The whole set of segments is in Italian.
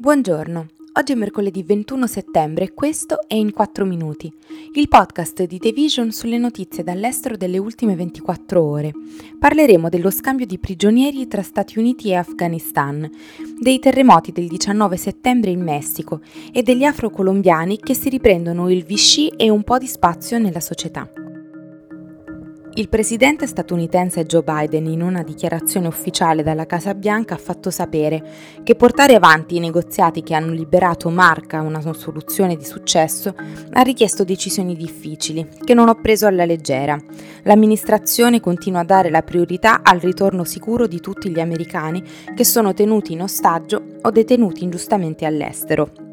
Buongiorno, oggi è mercoledì 21 settembre e questo è In 4 Minuti, il podcast di The Vision sulle notizie dall'estero delle ultime 24 ore. Parleremo dello scambio di prigionieri tra Stati Uniti e Afghanistan, dei terremoti del 19 settembre in Messico e degli afro-colombiani che si riprendono il Vichy e un po' di spazio nella società. Il presidente statunitense Joe Biden in una dichiarazione ufficiale dalla Casa Bianca ha fatto sapere che portare avanti i negoziati che hanno liberato Marca una soluzione di successo ha richiesto decisioni difficili che non ho preso alla leggera. L'amministrazione continua a dare la priorità al ritorno sicuro di tutti gli americani che sono tenuti in ostaggio o detenuti ingiustamente all'estero,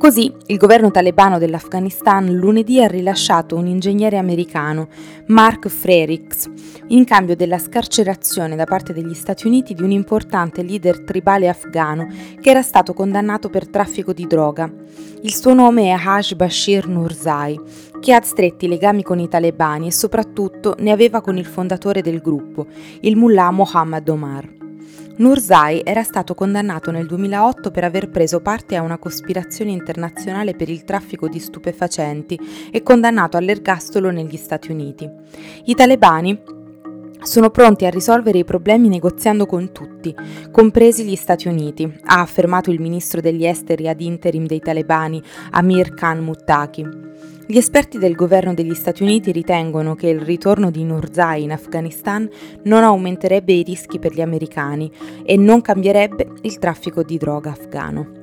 Così il governo talebano dell'Afghanistan lunedì ha rilasciato un ingegnere americano, Mark Frericks, in cambio della scarcerazione da parte degli Stati Uniti di un importante leader tribale afghano che era stato condannato per traffico di droga. Il suo nome è Haj Bashir Nurzai, che ha stretti legami con i talebani e soprattutto ne aveva con il fondatore del gruppo, il mullah Mohammad Omar. Nurzai era stato condannato nel 2008 per aver preso parte a una cospirazione internazionale per il traffico di stupefacenti e condannato all'ergastolo negli Stati Uniti. I talebani sono pronti a risolvere i problemi negoziando con tutti, compresi gli Stati Uniti, ha affermato il ministro degli esteri ad interim dei talebani Amir Khan Muttaki. Gli esperti del governo degli Stati Uniti ritengono che il ritorno di Nurzai in Afghanistan non aumenterebbe i rischi per gli americani e non cambierebbe il traffico di droga afghano.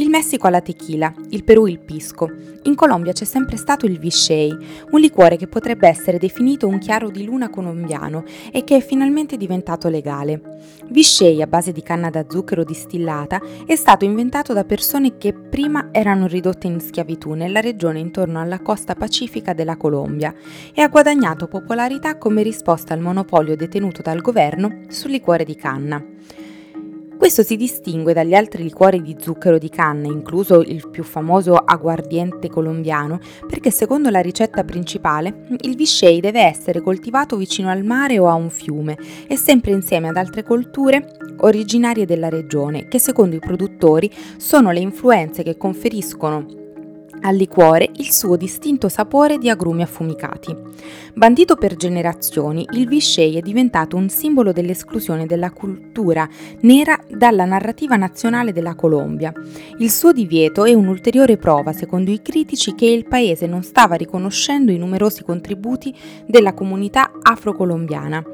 Il Messico ha la tequila, il Perù il pisco. In Colombia c'è sempre stato il Vichy, un liquore che potrebbe essere definito un chiaro di luna colombiano e che è finalmente diventato legale. Vichy, a base di canna da zucchero distillata, è stato inventato da persone che prima erano ridotte in schiavitù nella regione intorno alla costa pacifica della Colombia e ha guadagnato popolarità come risposta al monopolio detenuto dal governo sul liquore di canna. Questo si distingue dagli altri liquori di zucchero di canna, incluso il più famoso aguardiente colombiano, perché secondo la ricetta principale il Vichy deve essere coltivato vicino al mare o a un fiume e sempre insieme ad altre colture originarie della regione, che secondo i produttori sono le influenze che conferiscono al liquore il suo distinto sapore di agrumi affumicati. Bandito per generazioni, il Vichy è diventato un simbolo dell'esclusione della cultura nera dalla narrativa nazionale della Colombia. Il suo divieto è un'ulteriore prova, secondo i critici, che il paese non stava riconoscendo i numerosi contributi della comunità afrocolombiana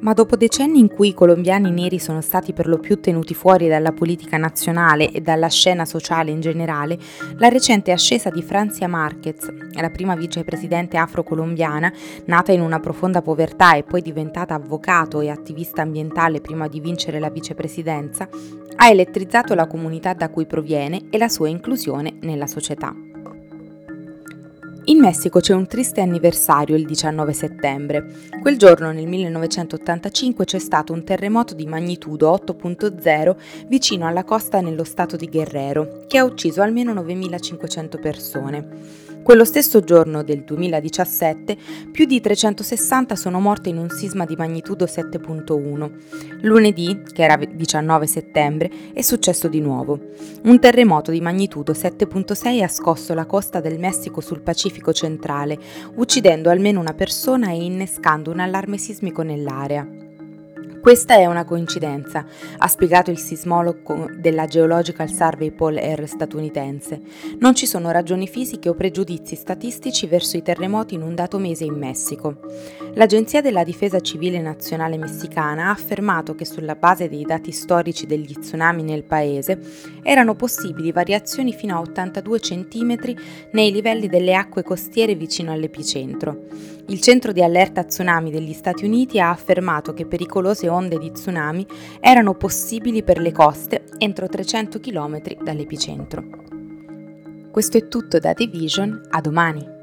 ma dopo decenni in cui i colombiani neri sono stati per lo più tenuti fuori dalla politica nazionale e dalla scena sociale in generale, la recente ascesa di Francia Marquez, la prima vicepresidente afro-colombiana, nata in una profonda povertà e poi diventata avvocato e attivista ambientale prima di vincere la vicepresidenza, ha elettrizzato la comunità da cui proviene e la sua inclusione nella società. In Messico c'è un triste anniversario il 19 settembre. Quel giorno nel 1985 c'è stato un terremoto di magnitudo 8.0 vicino alla costa nello stato di Guerrero, che ha ucciso almeno 9.500 persone. Quello stesso giorno del 2017 più di 360 sono morte in un sisma di magnitudo 7.1. Lunedì, che era 19 settembre, è successo di nuovo. Un terremoto di magnitudo 7.6 ha scosso la costa del Messico sul Pacifico centrale, uccidendo almeno una persona e innescando un allarme sismico nell'area. Questa è una coincidenza, ha spiegato il sismologo della Geological Survey Paul R. statunitense. Non ci sono ragioni fisiche o pregiudizi statistici verso i terremoti in un dato mese in Messico. L'Agenzia della Difesa Civile Nazionale Messicana ha affermato che sulla base dei dati storici degli tsunami nel paese erano possibili variazioni fino a 82 cm nei livelli delle acque costiere vicino all'epicentro. Il centro di allerta tsunami degli Stati Uniti ha affermato che pericolose onde di tsunami erano possibili per le coste entro 300 km dall'epicentro. Questo è tutto da The Vision, a domani!